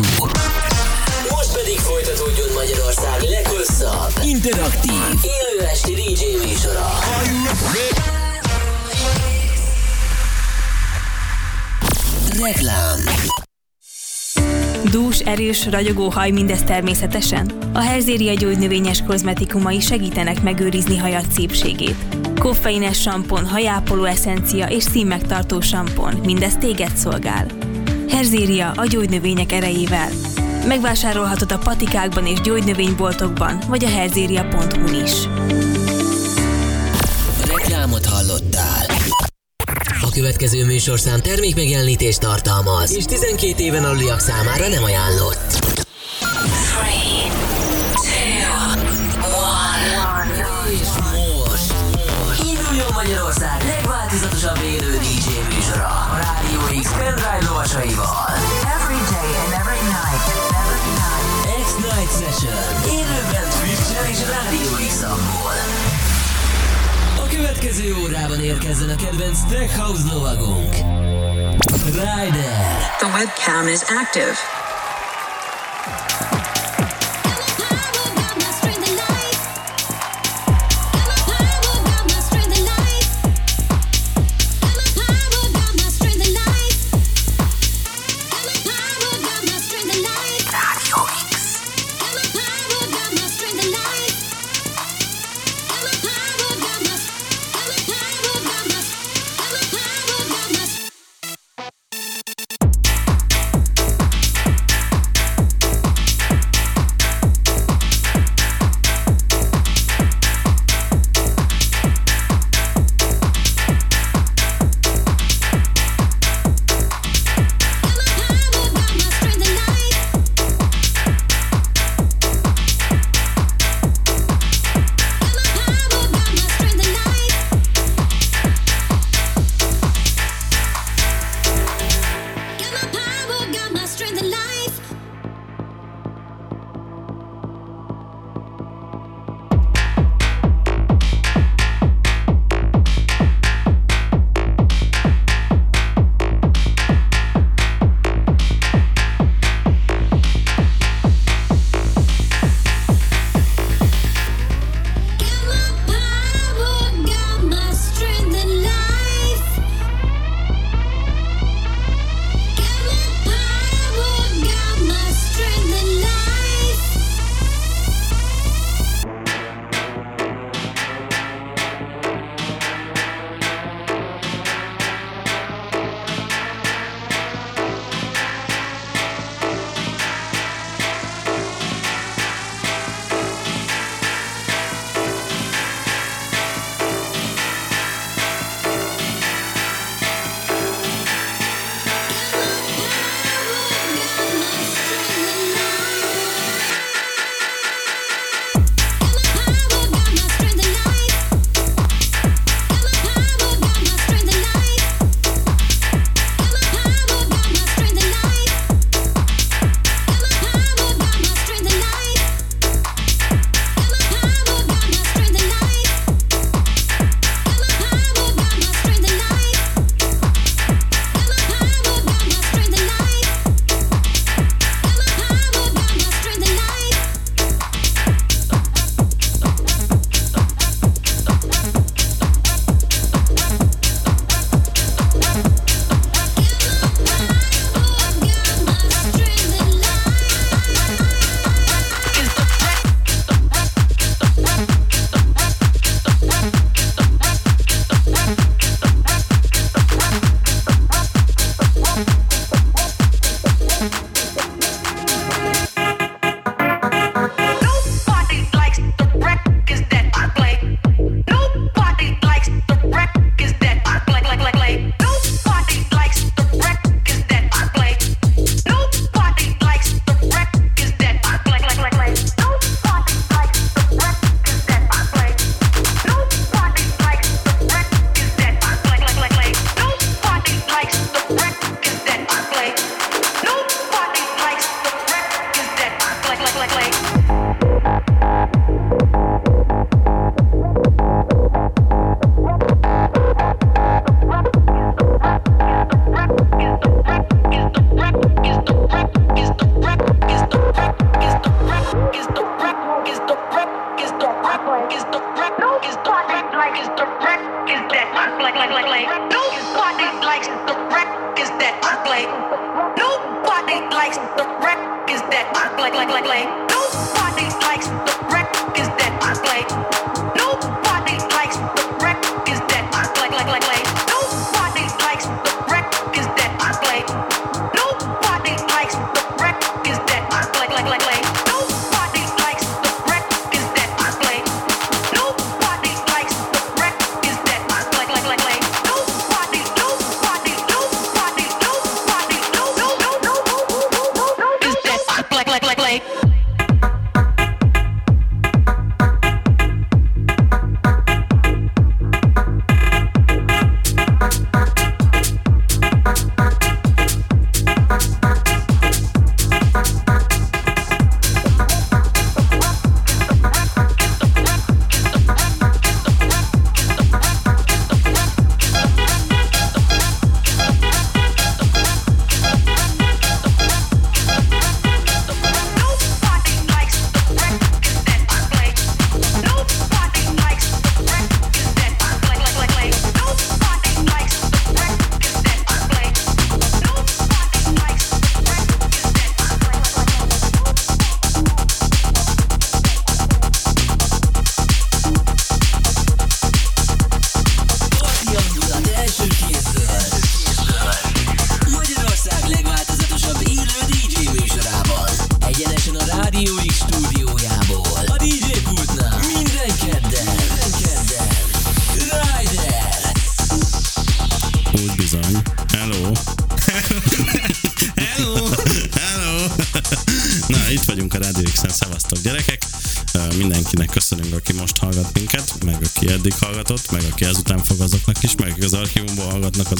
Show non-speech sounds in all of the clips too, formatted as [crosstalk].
Q. Most pedig folytatódjon Magyarország leghosszabb, Interaktív, élő esti DJ műsora. Reklám Dús, erős, ragyogó haj mindez természetesen? A Herzéria gyógynövényes kozmetikumai segítenek megőrizni hajad szépségét. Koffeines sampon, hajápoló eszencia és színmegtartó sampon, mindez téged szolgál. Herzéria a gyógynövények erejével. Megvásárolhatod a patikákban és gyógynövényboltokban, vagy a herzéria.hu is. Reklámot hallottál. A következő műsorszám termékmegjelenítést tartalmaz, és 12 éven aluliak számára nem ajánlott. Következő órában érkezzen a kedvenc Tech House lovagunk. Ryder. The webcam is active.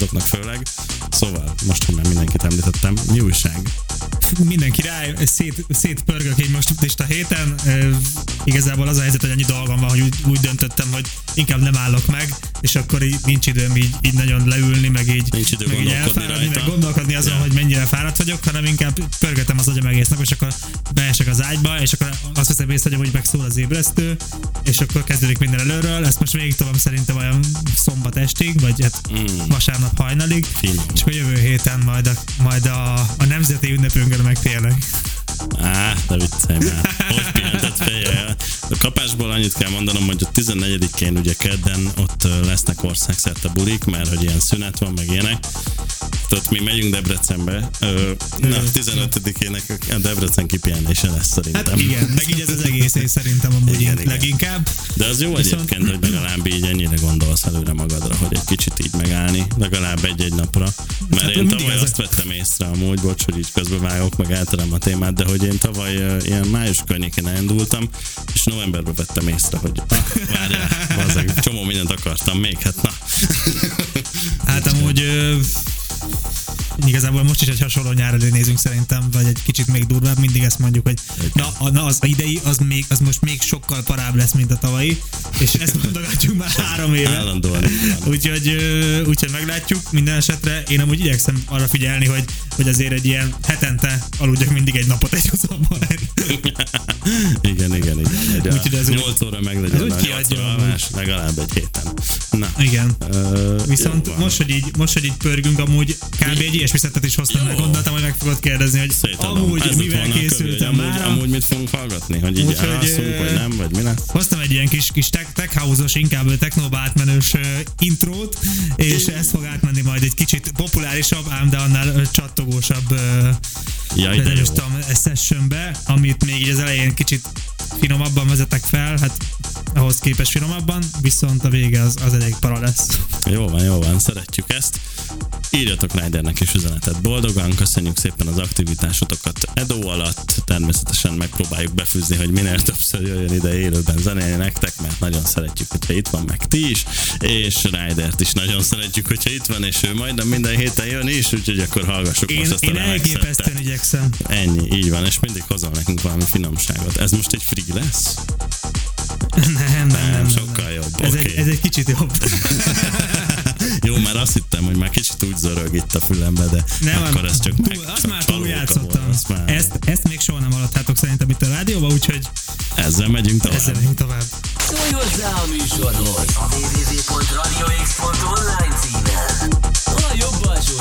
Azoknak főleg. Szóval, most, hogy már mindenkit említettem, mi újság? Mindenki rá, szét, szétpörgök így most itt a héten. Igazából az a helyzet, hogy annyi dolgom van, hogy úgy, úgy döntöttem, hogy inkább nem állok meg, és akkor így nincs időm így, így nagyon leülni, meg így, Nincs idő meg így gondolkodni elfáradni, rajta. meg gondolkodni azon, Ja. hogy mennyire fáradt vagyok, hanem inkább pörgetem az agyam egész nap, és akkor beesek az ágyba, és akkor azt veszem észre, hogy megszól az ébresztő, és akkor kezdődik minden előről. Ezt most végig tovább szerintem olyan szombat estig, vagy hát Mm. vasárnap hajnalig, Finom. és akkor jövő héten majd a, majd a, a nemzeti ünnepünkön megtérnek. Á, de viccelj már. Hogy pihentett fejjel? A kapásból annyit kell mondanom, hogy a 14-én ugye kedden ott lesznek országszerte bulik, mert hogy ilyen szünet van, meg ilyenek. Tehát mi megyünk Debrecenbe. Ö, Na, 15-ének a Debrecen kipihenése lesz szerintem. Hát igen, meg így ez az egész év szerintem amúgy Igen, igen, leginkább. De az jó Viszont- egyébként, hogy legalább így ennyire gondolsz előre magadra, hogy egy kicsit így megállni, legalább egy-egy napra. Mert Hát én tavaly azt vettem észre amúgy, bocs, hogy így közbevágok, meg elterem a témát, de hogy én tavaly ilyen május környékén elindultam, és novemberben vettem észre, hogy ah, várjál, [laughs] bazzeg, csomó mindent akartam még, hát na. Hát amúgy igazából most is egy hasonló nyár elé nézünk szerintem, vagy egy kicsit még durvább, mindig ezt mondjuk, hogy na, a, na az idei, az, még, az most még sokkal parább lesz, mint a tavalyi, és ezt mondogatjuk már [laughs] három éve. Állandóan. Úgyhogy, úgyhogy meglátjuk minden esetre. Én amúgy igyekszem arra figyelni, hogy, hogy azért egy ilyen hetente aludjak mindig egy napot egy hozamban. [laughs] igen, igen, igen. Egy a Úgyhogy ez úgy- 8 óra meg legyen úgy a 8 kiadja alvás, legalább egy héten. Na. Igen. Ö, Viszont most hogy, így, most, hogy így pörgünk, amúgy kb. egy ilyesmi szettet is hoztam, mert gondoltam, hogy meg fogod kérdezni, hogy Szétadom. amúgy Ez mivel készültem már. amúgy, amúgy mit fogunk hallgatni? Hogy így Úgyhogy, elalszunk, ö, vagy nem, vagy mi lesz? Hoztam egy ilyen kis, kis tech, tech house-os, inkább technóba átmenős uh, intrót, és ez fog átmenni majd egy kicsit populárisabb, ám de annál csattogósabb uh, Jaj, de tudom, sessionbe, amit még így az elején kicsit finomabban vezetek fel, hát ahhoz képest finomabban, viszont a vége az, az elég para lesz. Jó van, jó van, szeretjük ezt. Írjatok Rydernek is üzenetet boldogan, köszönjük szépen az aktivitásotokat Edo alatt, természetesen megpróbáljuk befűzni, hogy minél többször jöjjön ide élőben zenélni nektek, mert nagyon szeretjük, hogyha itt van, meg ti is, és Rydert is nagyon szeretjük, hogyha itt van, és ő majdnem minden héten jön is, úgyhogy akkor hallgassuk Én, most ezt a én elképesztően igyekszem. Ennyi, így van, és mindig hozol nekünk valami finomságot. Ez most egy free lesz? Nem, nem, nem. nem, sokkal nem. jobb, Ez, oké. egy, ez egy kicsit jobb. [laughs] Jó, már azt hittem, hogy már kicsit úgy zörög itt a fülembe, de Nem, akkor ez csak túl, meg, azt csak már csalóka túljátszottam. volt, azt már Ezt, ezt még soha nem hallottátok szerintem itt a rádióban, úgyhogy Ezzel megyünk tovább. ezzel megyünk tovább. Szólj hozzá a műsorhoz! A www.radiox.online címen! A jobb alsó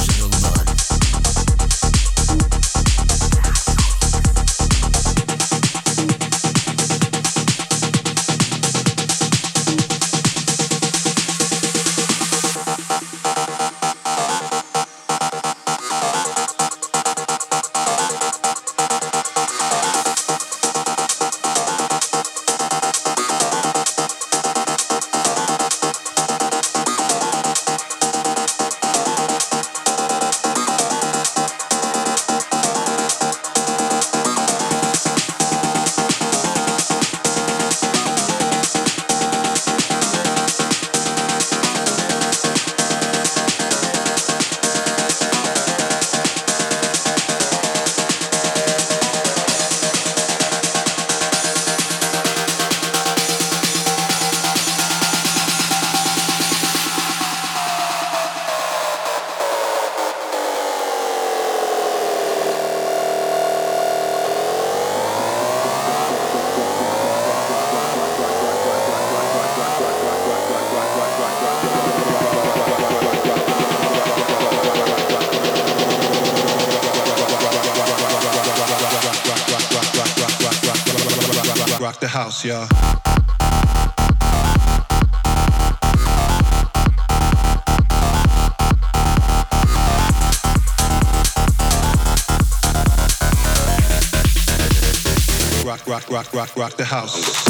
house, y'all. Rock, rock, rock, rock, rock the house.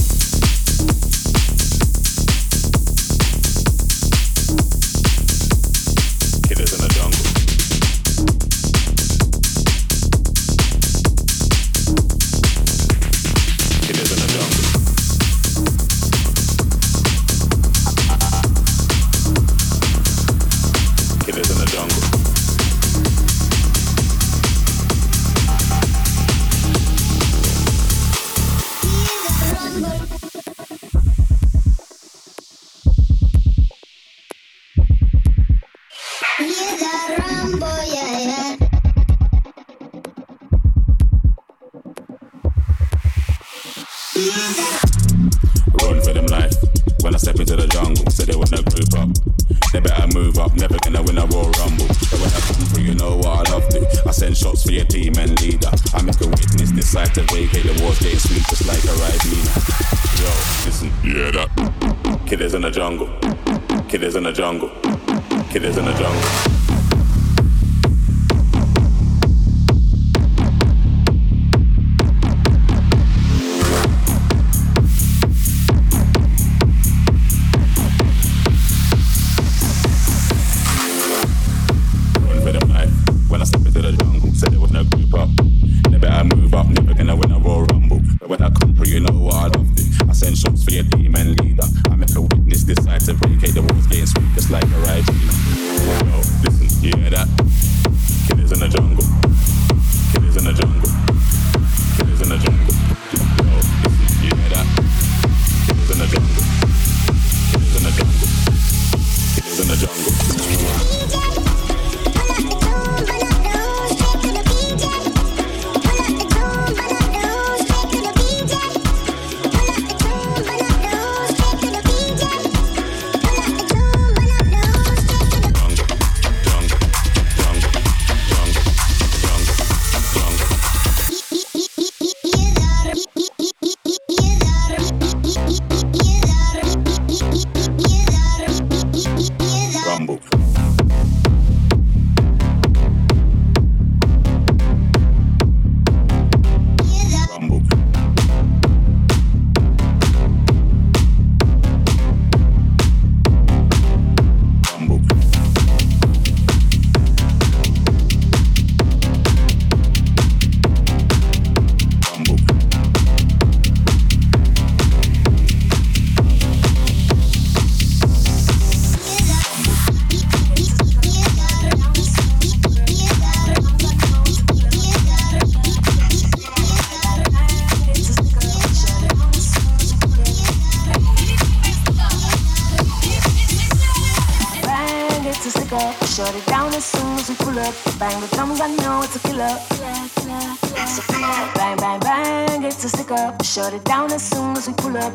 girl. Shut it down as soon as we pull up.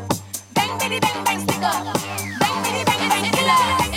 Bang, bitty, bang, bang, stick up. Bang, bitty, bang, bang, killer.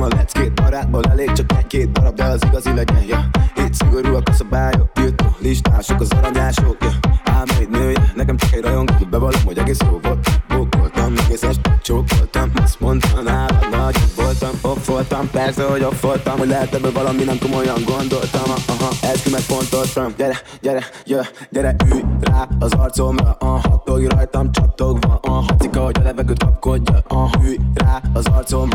Megtanultam a leckét barátból Elég csak egy-két darab, de az igazi legyen yeah. Itt szigorúak a szabályok Tiltó listások, az aranyások yeah. Álmaid nője, nekem csak egy rajongó Bevallom, hogy egész jó volt Bókoltam, egész este csókoltam Azt mondta nálad, nagyobb voltam Off voltam, persze, hogy off voltam Hogy lehet ebből valami, nem komolyan gondoltam Aha, ezt ki megfontoltam Gyere, gyere, jöjj, gyere, ülj rá az arcomra Aha, tolj rajtam, csattogva Aha, cika, hogy a levegőt kapkodja Aha, ülj rá az arcom.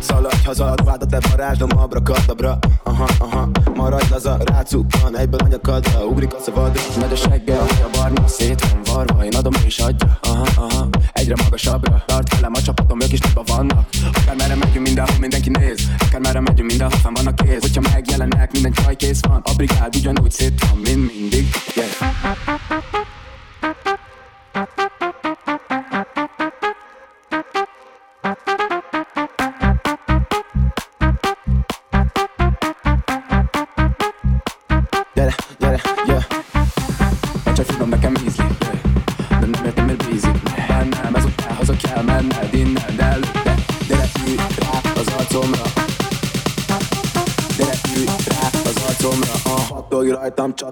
Szaladj haza, a ruhádat te varázslom abrakadabra Aha, aha, maradj laza, rácuppan Egyből anyakadra, ugrik a szabad Megy a segge, a haja barna, szét van varva Én adom, ő adja, aha, aha. Egyre magasabbra, tart velem a csapatom, ők is nagyban vannak. Akár merre megyünk, mindenhol mindenki néz. Akár merre megyünk, mindenhol fenn vannak kéz. Hogyha megjelennek, minden csaj kész van. A brigád ugyanúgy szét van, mint mindig yeah.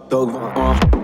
dog, uh, uh.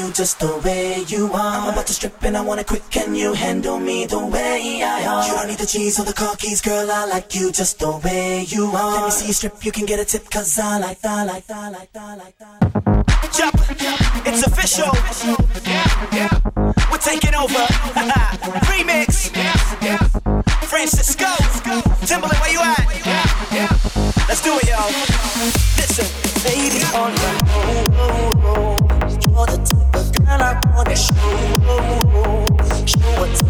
you just the way you are. I'm about to strip and I wanna quit. Can you handle me the way I are? You don't need the cheese or the car keys, girl. I like you just the way you are. Let me see you strip, you can get a tip, cause I like that, like that, like that, like that. Jump, it's official. Yeah, yeah. We're taking over. [laughs] Remix. Yeah, yeah. Francisco. Timberland, where you at? Yeah, yeah. Let's do it, y'all. Listen, baby on the sure what's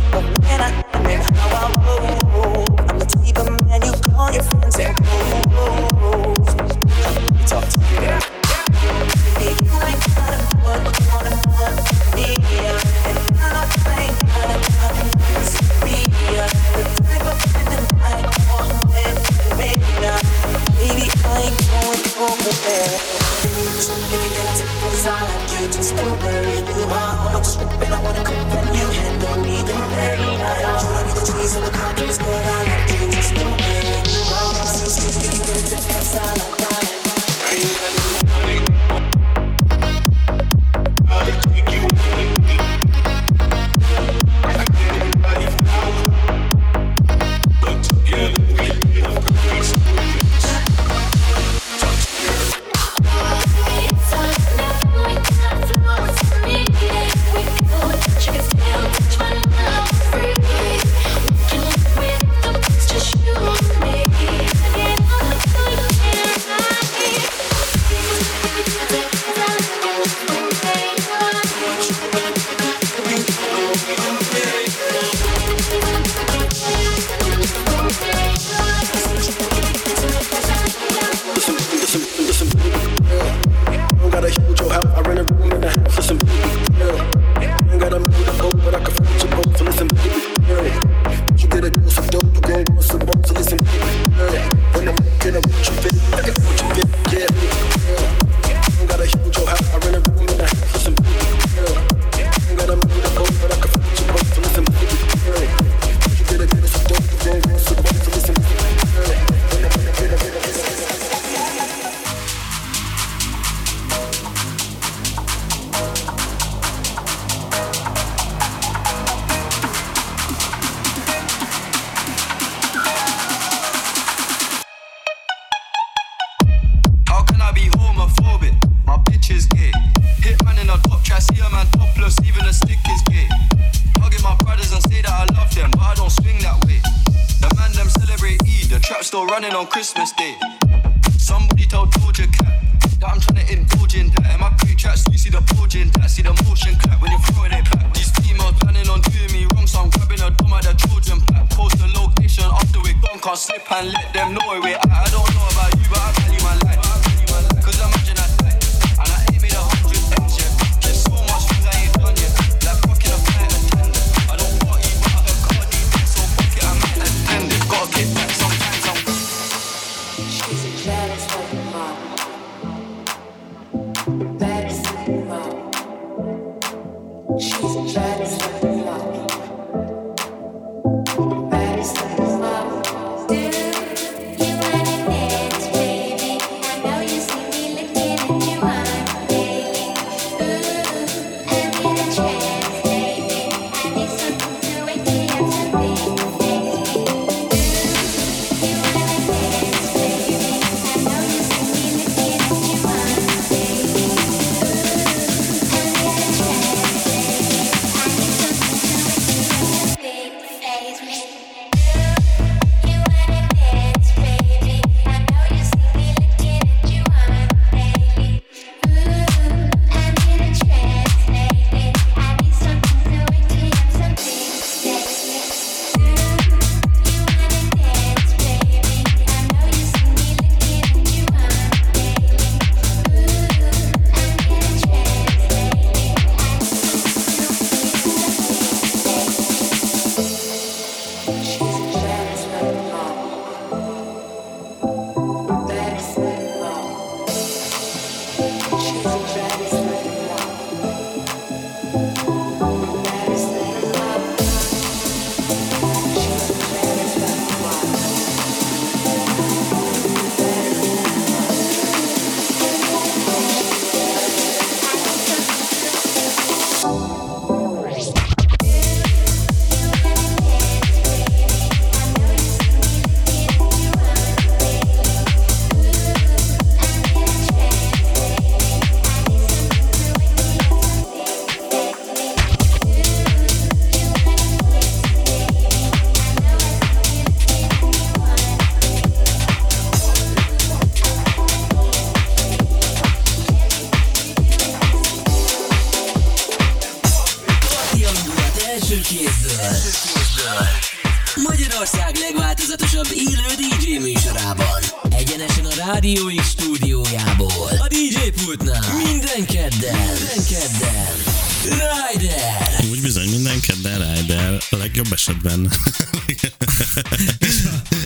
legjobb esetben.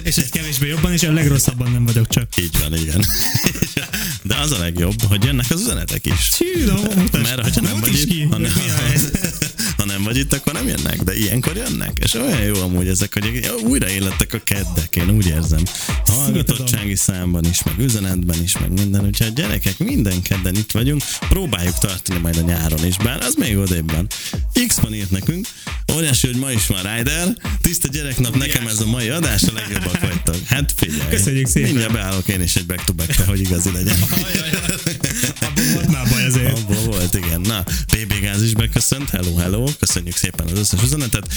És egy kevésbé jobban, és a legrosszabban nem vagyok csak. Így van, igen. De az a legjobb, hogy jönnek az üzenetek is. Csű, Mert hogyha nem vagy itt, ki, ha nem, a vagy itt, akkor nem jönnek, de ilyenkor jönnek. És olyan jó amúgy ezek, hogy újra élettek a keddek, én úgy érzem. Hallgatottsági számban is, meg üzenetben is, meg minden. Úgyhogy gyerekek, minden kedden itt vagyunk, próbáljuk tartani majd a nyáron is, bár az még odébb van. X van írt nekünk, óriási, hogy ma is van Rider, tiszta gyereknap, nekem ez a mai adás, a legjobbak vagytok. Hát figyelj. Köszönjük szépen. Mindjárt beállok én is egy back to back hogy igazi legyen. Volt már baj azért. Abból volt, igen. Na, PB Gáz is beköszönt. Hello, hello. Köszönjük szépen az összes üzenetet.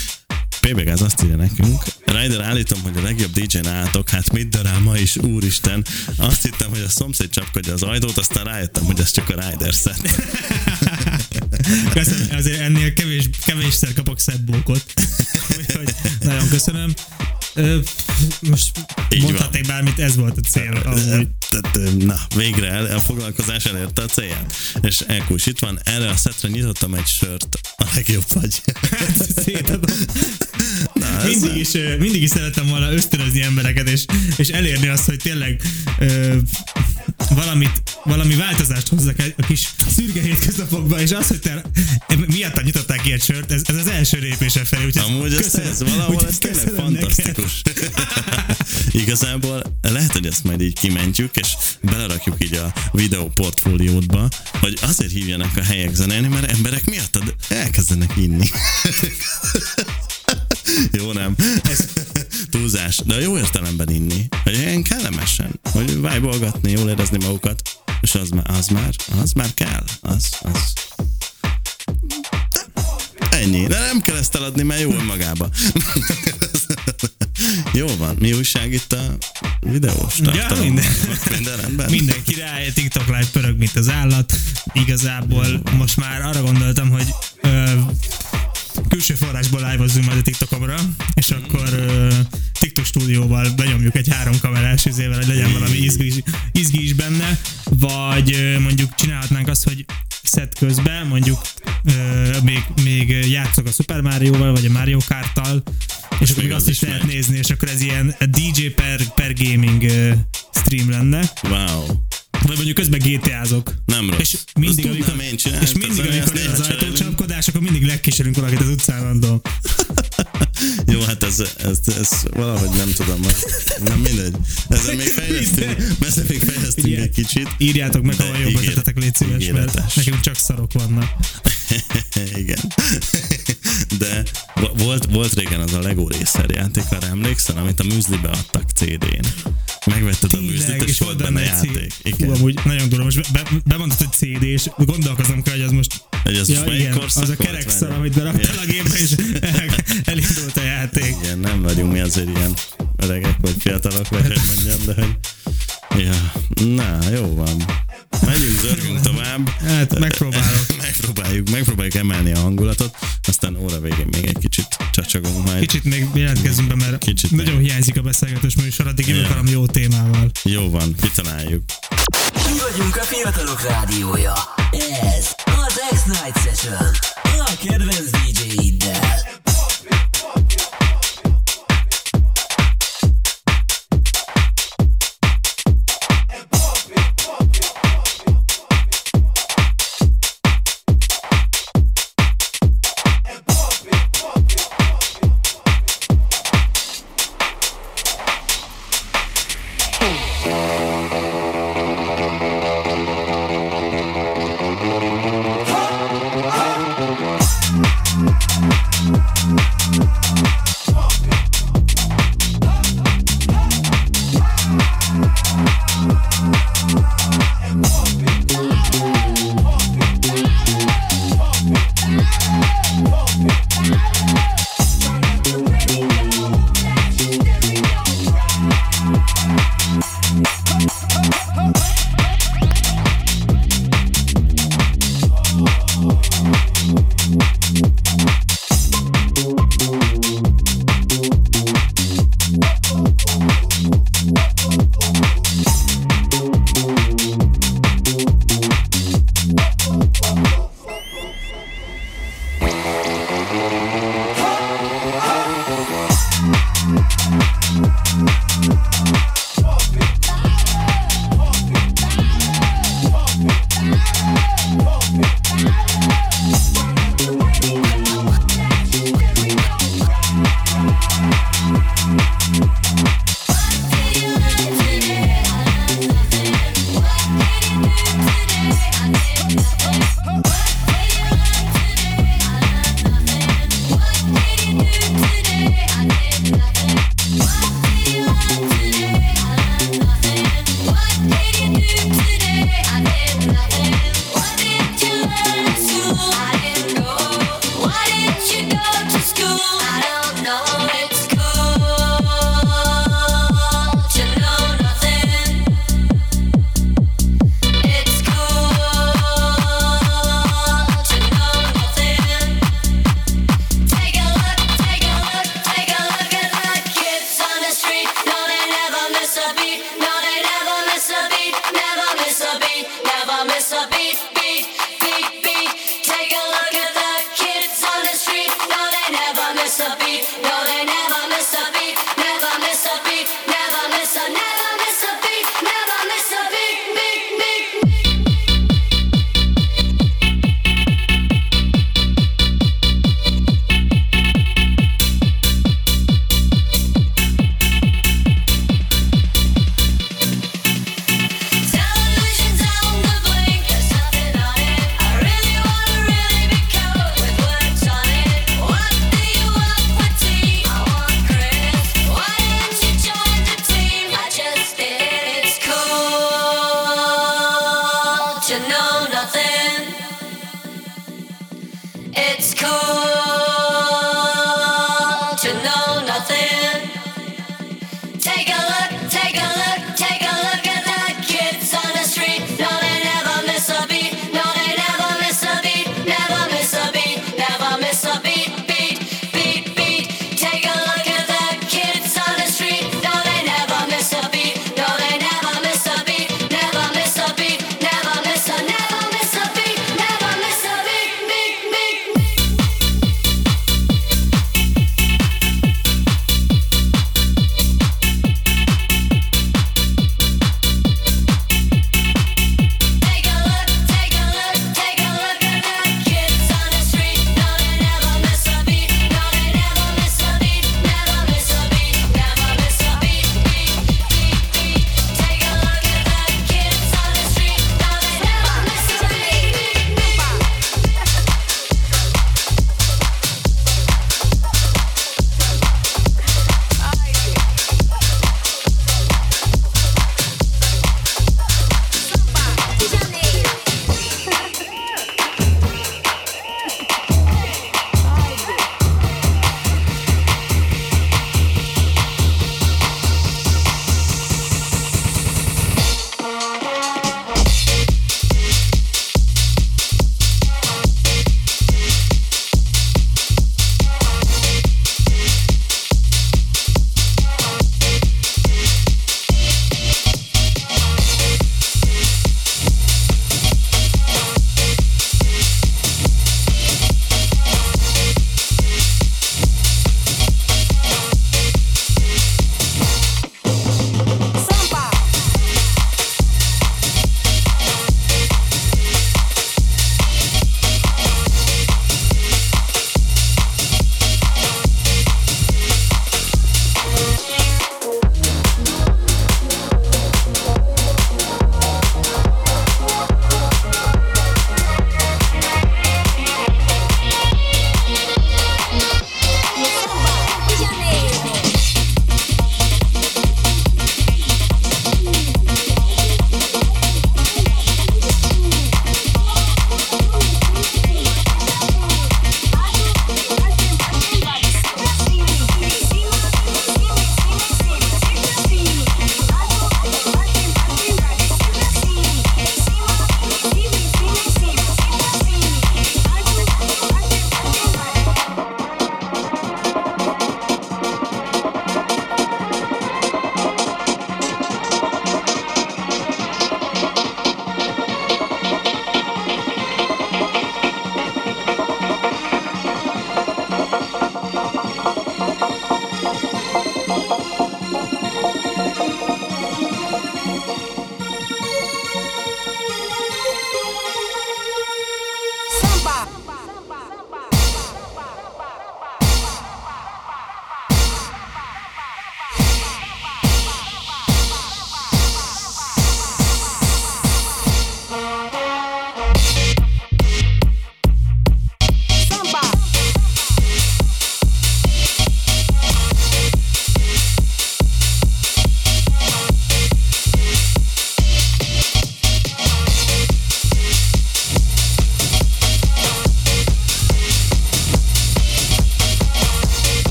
PB Gáz azt írja nekünk. Ryder állítom, hogy a legjobb DJ-n álltok, hát mit darál ma is, úristen. Azt hittem, hogy a szomszéd csapkodja az ajtót, aztán rájöttem, hogy ez csak a Ryder set. [laughs] Köszönöm, azért ennél kevés, kevésszer kapok szebb bókot. [laughs] Úgyhogy nagyon köszönöm. Ö, most Így mondhatnék bármit, ez volt a cél. Amúgy. Na, végre el, a foglalkozás elérte a célját. És Elkus itt van, erre a szetre nyitottam egy sört, a legjobb vagy. [laughs] Szétadom. Na, mindig, is, mindig is szerettem volna ösztönözni embereket, és, és elérni azt, hogy tényleg ö, valamit, valami változást hozzak a kis szürke hétköznapokba, és az, hogy te miattam nyitották ilyet sört, ez, ez az első lépése felé. Úgyhogy Amúgy ez, köszönöm- ez valahol úgyhogy ez tényleg fantasztikus. [laughs] Igazából lehet, hogy ezt majd így kimentjük, és belerakjuk így a videó portfóliódba, hogy azért hívjanak a helyek zenélni, mert emberek miattad elkezdenek inni. [laughs] jó, nem? Ez túlzás, de jó értelemben inni, hogy ilyen kellemesen, hogy vájbolgatni, jól érezni magukat, és az már, az már, az már kell, az, az. Ennyi. De nem kell ezt eladni, mert jó önmagába. [laughs] jó van. Mi újság itt a videós Ja, minden, minden rendben? minden király, TikTok live pörög, mint az állat. Igazából most már arra gondoltam, hogy ö, külső forrásból live majd a TikTokomra, és akkor ö, TikTok stúdióval benyomjuk egy három kamerás izével, hogy legyen valami izgi, is- izgi is benne, vagy ö, mondjuk csinálhatnánk azt, hogy set közben mondjuk ö, még, még játszok a Super Mario-val, vagy a Mario Kart-tal, és akkor még azt is lehet nézni, és akkor ez ilyen DJ per, per gaming ö, stream lenne. Wow. Vagy mondjuk közben GTA-zok. Nem rossz. És mindig, Azt amikor, én csinálni, és mindig, amikor az ajtócsapkodás, akkor mindig legkísérünk valakit az utcán, mondom. [laughs] [laughs] Jó, hát ez, ez, ez, valahogy nem tudom, hogy nem mindegy. Ezzel még fejlesztünk, ezzel még fejlesztünk Ugye, egy kicsit. Írjátok meg, ha jobb ötletek, légy szíves, ígéretes. mert nekünk csak szarok vannak. [laughs] Igen. De vo- volt, volt régen az a Lego Racer játék, arra emlékszel, amit a műzlibe adtak CD-n. Megvetted a műzlit, és volt benne egy játék. Igen. amúgy nagyon durva. Most be, be, bemondtad, hogy CD, és gondolkozom kell, hogy az most... Hogy az most melyik korszak az a volt, kerek várj? szar, amit beraktál Ja. a gépbe, és el, elindult játék. Igen, nem vagyunk mi azért ilyen öregek vagy fiatalok, vagy hogy mondjam, de hogy... Ja, na, jó van. Megyünk, zörgünk tovább. Hát megpróbálok. [laughs] megpróbáljuk, megpróbáljuk emelni a hangulatot, aztán óra végén még egy kicsit csacsogunk majd. Kicsit még jelentkezzünk be, mert Kicsit nagyon meg. hiányzik a beszélgetős műsor, addig jövök valami jó témával. Jó van, kitaláljuk. Mi vagyunk a fiatalok rádiója. Ez az X-Night Session. A kedvenc DJ-iddel.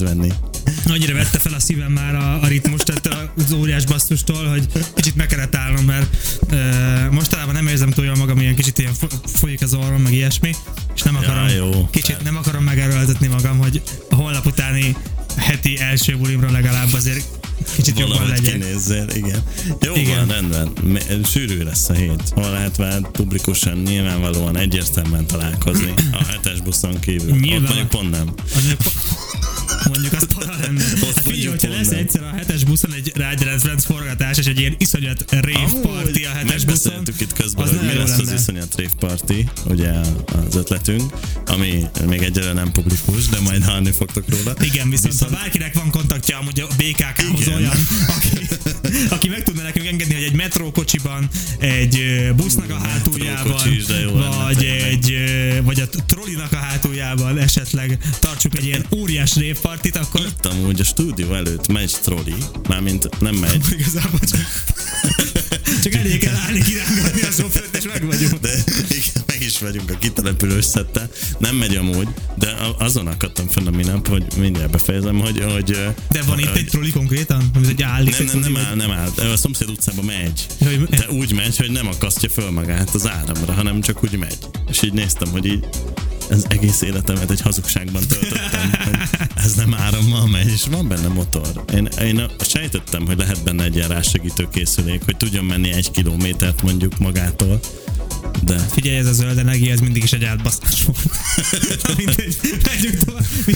lehet venni. Annyira vette fel a szívem már a, a ritmus, tehát az óriás basszustól, hogy kicsit meg kellett állnom, mert ö, uh, mostanában nem érzem túl jól magam, ilyen kicsit ilyen folyik az orrom, meg ilyesmi, és nem akarom, ja, jó, kicsit fel. nem akarom megerőltetni magam, hogy a holnap utáni heti első bulimra legalább azért kicsit Valahogy jobban legyek. kinézzél, igen. Jó igen. van, rendben. Sűrű lesz a hét. Hol lehet vár publikusan nyilvánvalóan egyértelműen találkozni a hetes buszon kívül. Nyilván. Ott mondjuk pont nem. egy Ride Redlands forgatás, és egy ilyen iszonyat rave party a hetes buszon. itt közben, az hogy mi lesz lenne. az iszonyat rave party, ugye az ötletünk, ami még egyre nem publikus, de majd hallni fogtok róla. Igen, viszont, viszont... ha bárkinek van kontaktja amúgy a BKK-hoz olyan, aki, [laughs] [laughs] aki meg tudna nekünk engedni, hogy egy metrókocsiban, egy busznak a hátuljában, vagy egy, vagy a trollinak a hátuljában esetleg tartsuk egy ilyen óriás révpartit, akkor Itt amúgy a stúdió előtt megy troli, mármint nem megy. igazából csak, [laughs] csak elég kell állni, kirángolni a sofőrt, és meg vagyunk. De igen, is vagyunk a kitelepülő szettel. Nem megy amúgy, de a- azon akadtam fenn a minap, hogy mindjárt befejezem, hogy... hogy De van itt hogy- egy trolli konkrétan? Ez egy állik? nem, nem, nem áll, nem áll. A szomszéd utcába megy. De úgy megy, hogy nem akasztja föl magát az áramra, hanem csak úgy megy. És így néztem, hogy így ez egész életemet egy hazugságban töltöttem, ez nem árammal megy, és van benne motor. Én, én sejtettem, hogy lehet benne egy ilyen rásegítő készülék, hogy tudjon menni egy kilométert mondjuk magától, de Figyelj, ez a zöld energia, ez mindig is egy átbasztás volt. [laughs] Mindegy, megyünk tovább. [laughs]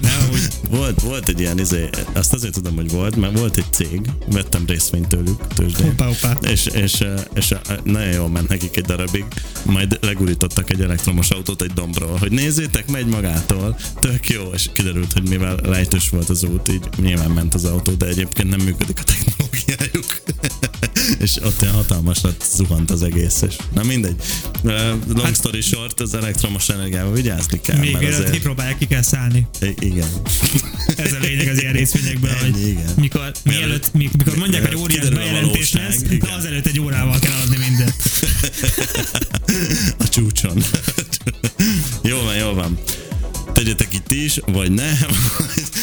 Nem, úgy volt, volt egy ilyen, izé, azt azért tudom, hogy volt, mert volt egy cég, vettem részvényt tőlük, tőzsdén. Hoppá, hoppá. És, és, és, eh, nagyon jól ment nekik egy darabig, majd legurítottak egy elektromos autót egy dombról, hogy nézzétek, megy magától, tök jó, és kiderült, hogy mivel lejtős volt az út, így nyilván ment az autó, de egyébként nem működik a technológiájuk. [laughs] és ott ilyen hatalmas lett zuhant az egész, és na mindegy. Long story short, az elektromos energiával vigyázni kell. Még mert azért- kipróbálják, ki kell szállni. I- igen. [laughs] Ez a lényeg az ilyen részvényekben, hogy igen. mikor, mielőtt, mik- mikor mondják, hogy óriás bejelentés lesz, igen. de azelőtt egy órával kell adni mindent. [laughs] a csúcson. jó van, jó van. Tegyetek itt is, vagy nem.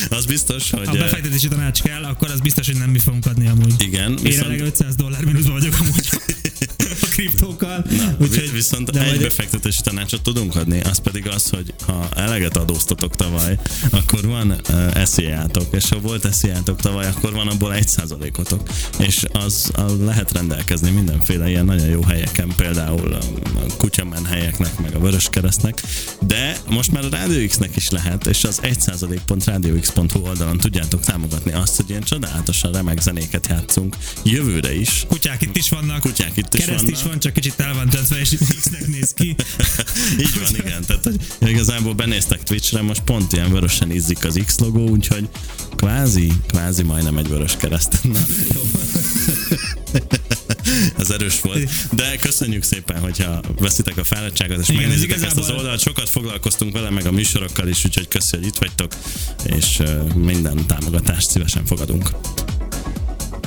Az biztos, hogy... Ha befektetési tanács kell, akkor az biztos, hogy nem mi fogunk adni amúgy. Igen, Én viszont- jelenleg 500 dollár mínuszban vagyok amúgy [laughs] kriptókkal. Úgyhogy, viszont de egy befektetési tanácsot tudunk adni, az pedig az, hogy ha eleget adóztatok tavaly, akkor van uh, esziátok, és ha volt esziátok tavaly, akkor van abból egy százalékotok, és az a, lehet rendelkezni mindenféle ilyen nagyon jó helyeken, például a, kutyamen helyeknek, meg a Vöröskeresztnek, de most már a Radio X-nek is lehet, és az 1%.radiox.hu oldalon tudjátok támogatni azt, hogy ilyen csodálatosan remek zenéket játszunk jövőre is. Kutyák itt is vannak. Kutyák itt is Kereszt vannak. Van, csak kicsit el van döntve, és X-nek néz ki. [laughs] Így van, igen. Tehát, hogy igazából benéztek Twitchre, most pont ilyen vörösen izzik az X logó, úgyhogy kvázi, kvázi majdnem egy vörös kereszt. [laughs] Na, jó. [laughs] Ez erős volt. De köszönjük szépen, hogyha veszitek a fáradtságot, és Igen, megnézitek ezt az igazából- oldalt. Sokat foglalkoztunk vele, meg a műsorokkal is, úgyhogy köszönjük, hogy itt vagytok, és minden támogatást szívesen fogadunk.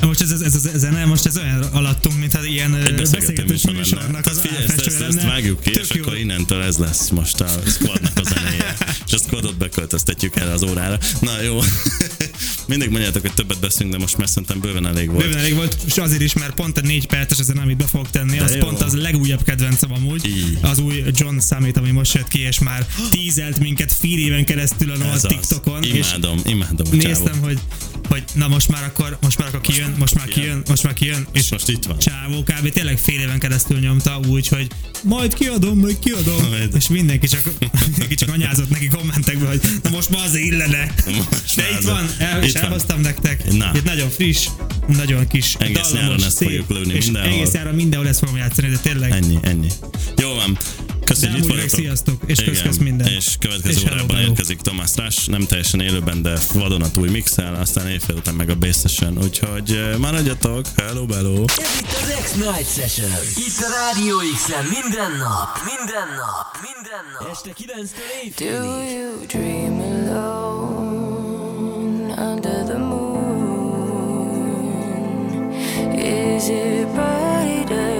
Most ez, ez, ez, ez, zene, most ez olyan alattunk, mint hát ilyen beszélgetős műsornak Tehát az figyelj, ezt, ezt, ezt vágjuk ki, Tök és jó. akkor innentől ez lesz most a squadnak a zenéje. [laughs] és a squadot beköltöztetjük erre az órára. Na jó. Mindig mondjátok, hogy többet beszélünk, de most már szerintem bőven elég volt. Bőven elég volt, és azért is, mert pont a négy perces ezen, amit be fogok tenni, De az jó. pont az legújabb kedvencem amúgy. Így. Az új John Summit, ami most jött ki, és már tízelt minket fél éven keresztül a Noah. TikTokon. és Imádom, imádom a néztem, hogy, hogy na most már akkor, most már akkor kijön, most már kijön, most már kijön, és most itt van. Csávó kb. tényleg fél éven keresztül nyomta úgy, hogy majd kiadom, majd kiadom, Majd. és mindenki csak, mindenki csak anyázott neki kommentekbe, hogy na most már az illene. Most De itt van, el, és itt. Elhoztam nektek. Na. Itt nagyon friss, nagyon kis, Egész dallamos, nyáron ezt szép, fogjuk lőni és mindenhol. Egész nyáron mindenhol ezt fogom játszani, de tényleg. Ennyi, ennyi. Jó van. Köszönjük, itt voltatok. sziasztok, és Igen, kösz-kösz minden. És következő És órában hello. érkezik Tomás Trash, nem teljesen élőben, de vadonatúj mixel, aztán éjfél után meg a bassesen, úgyhogy eh, maradjatok, hello, hello. Ez itt az X-Night Session. Itt a Rádió X-en minden nap, minden nap, minden nap. Este 9-től éjfélig. Do you dream alone Is it brighter,